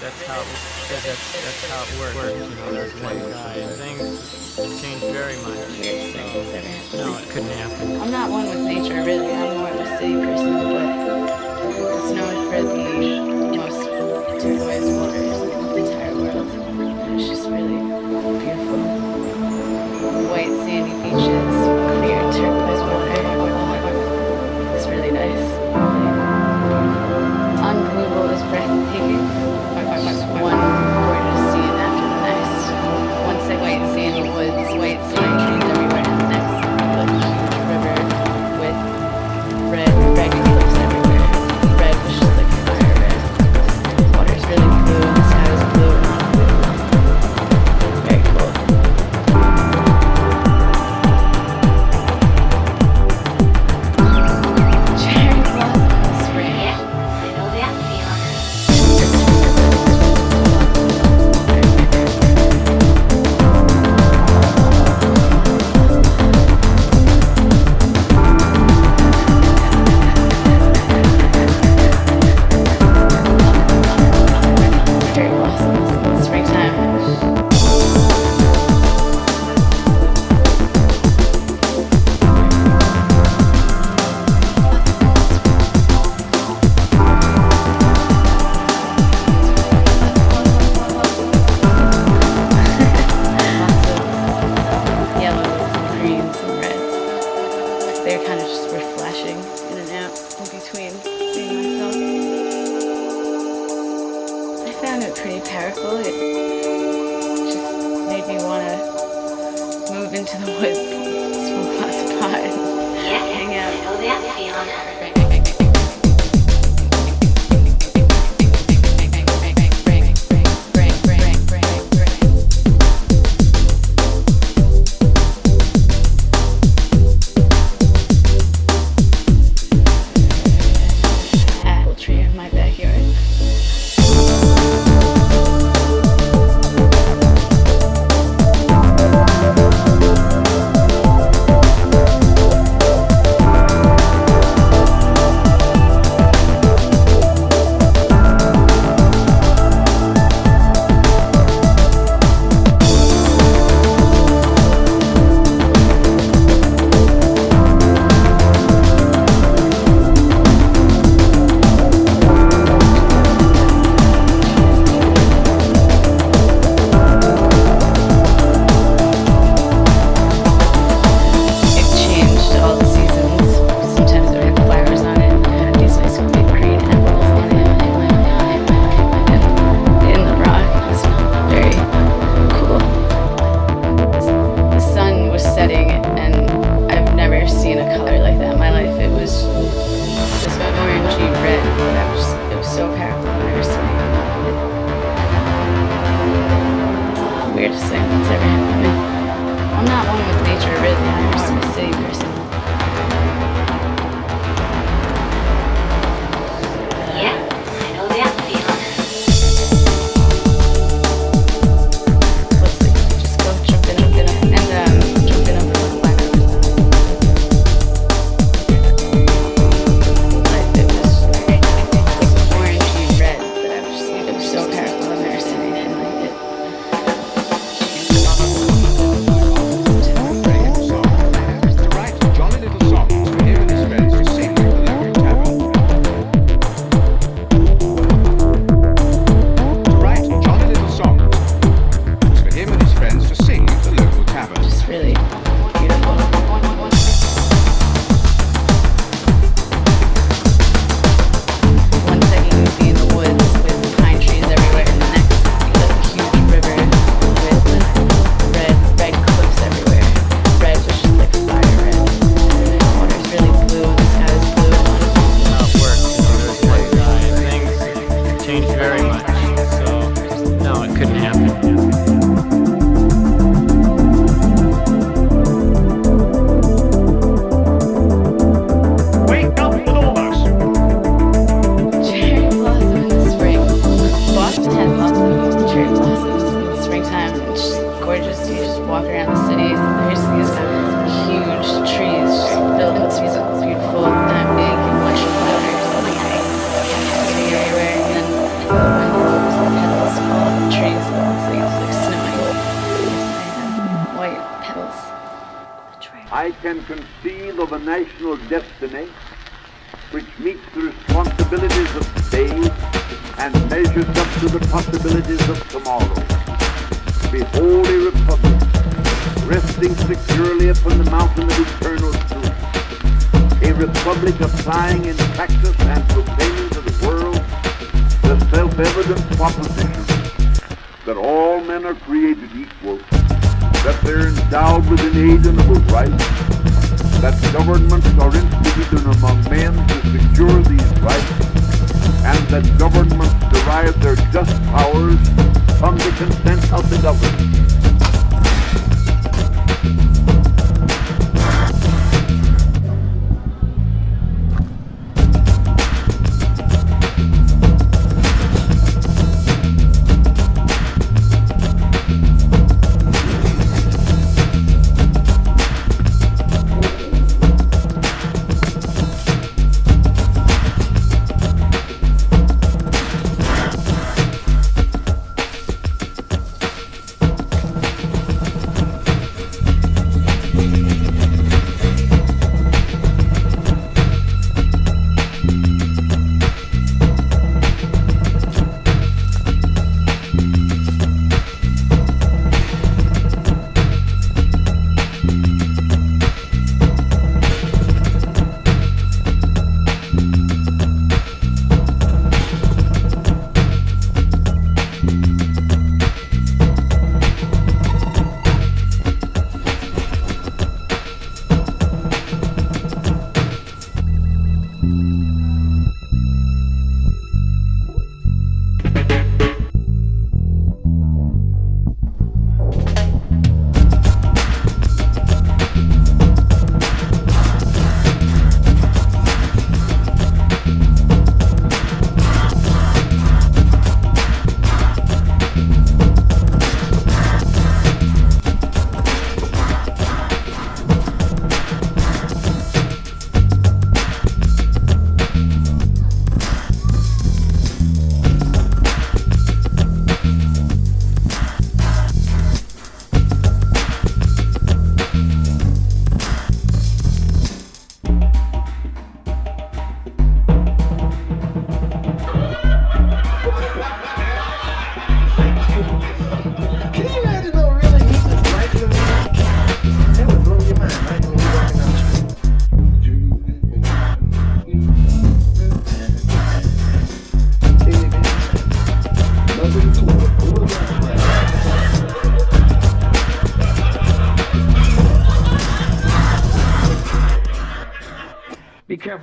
that's how it that's that's how it worked.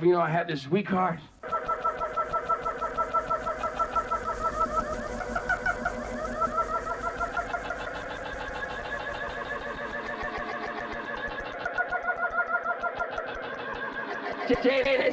you know, I had this weak heart.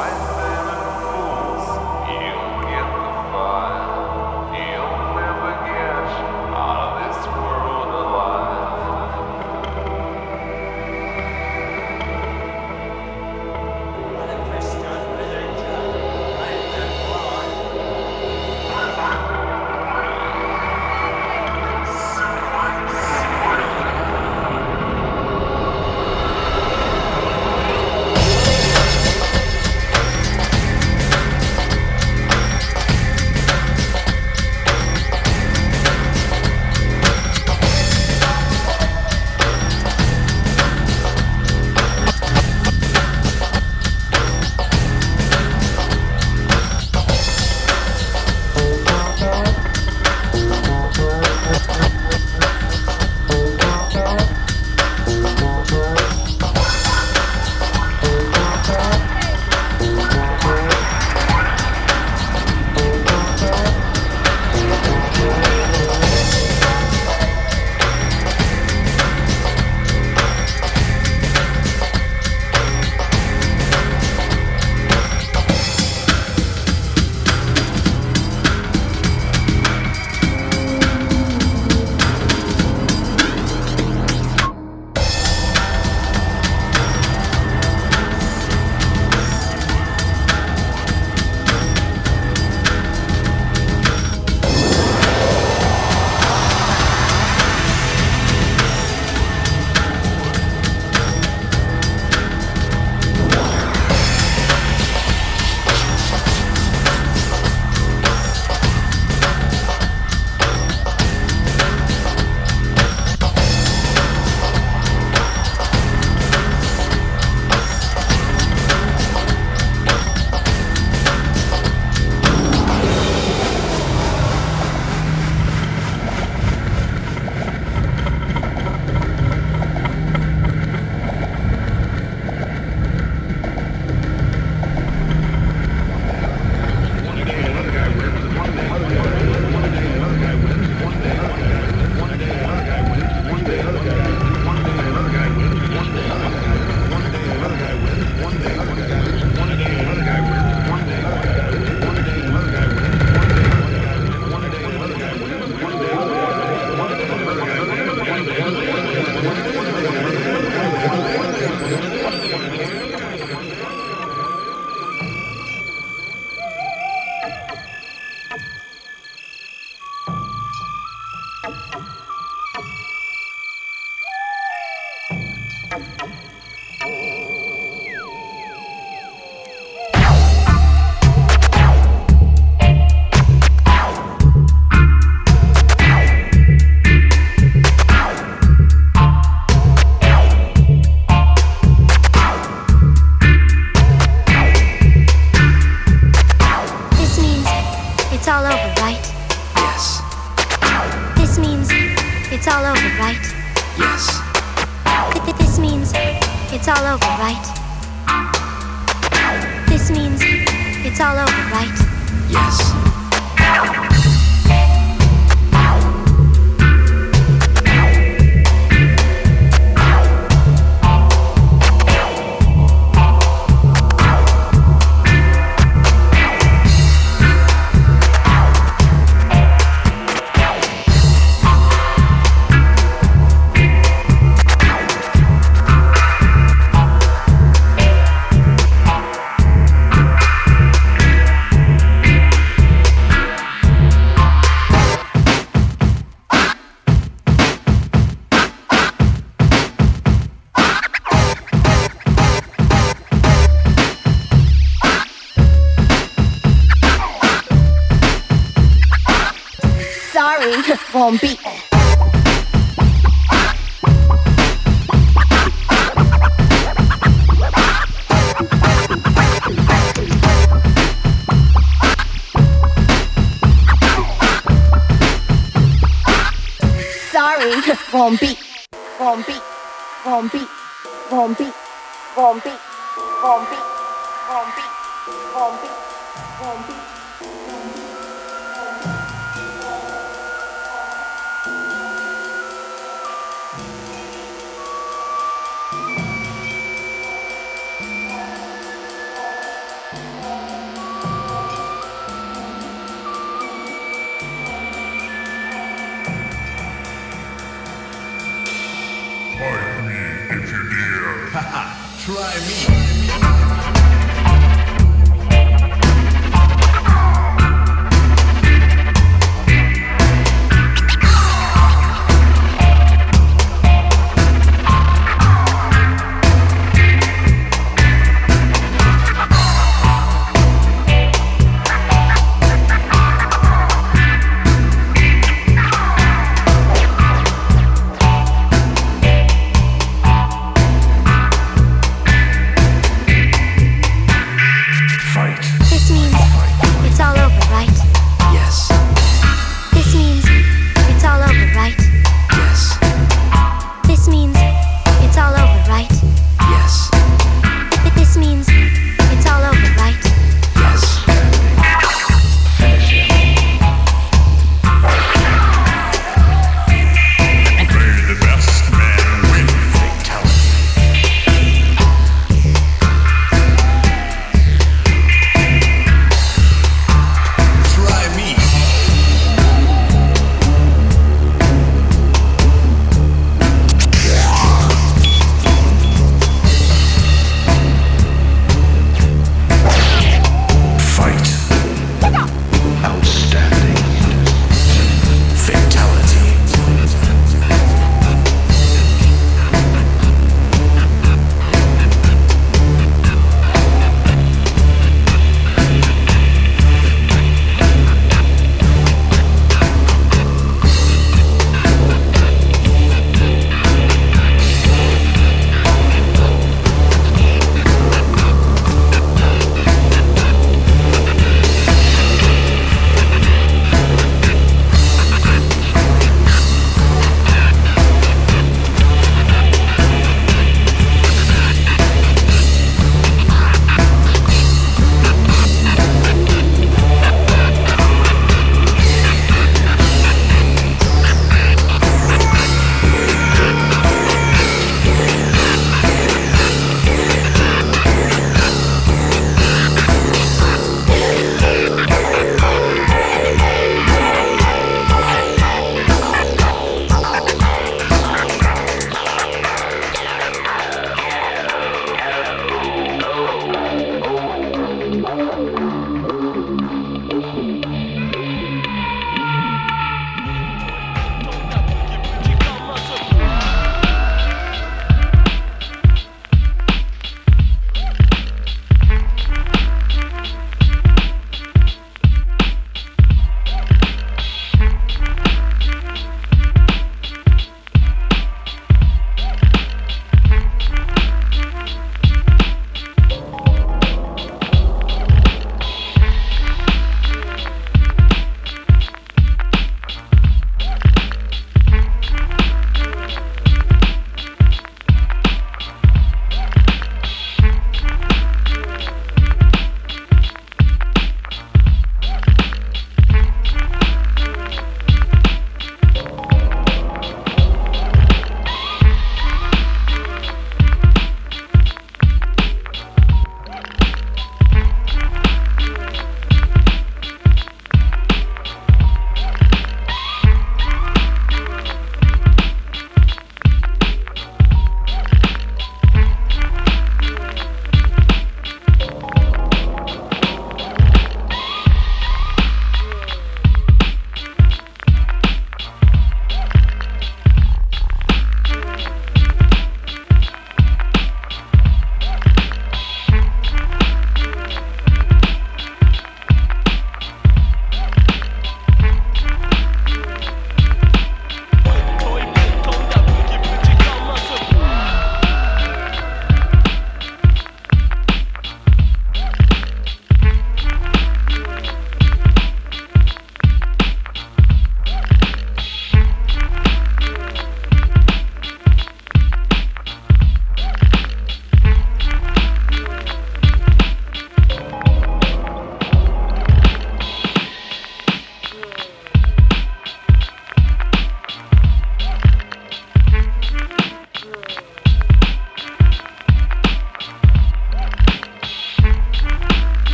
Why?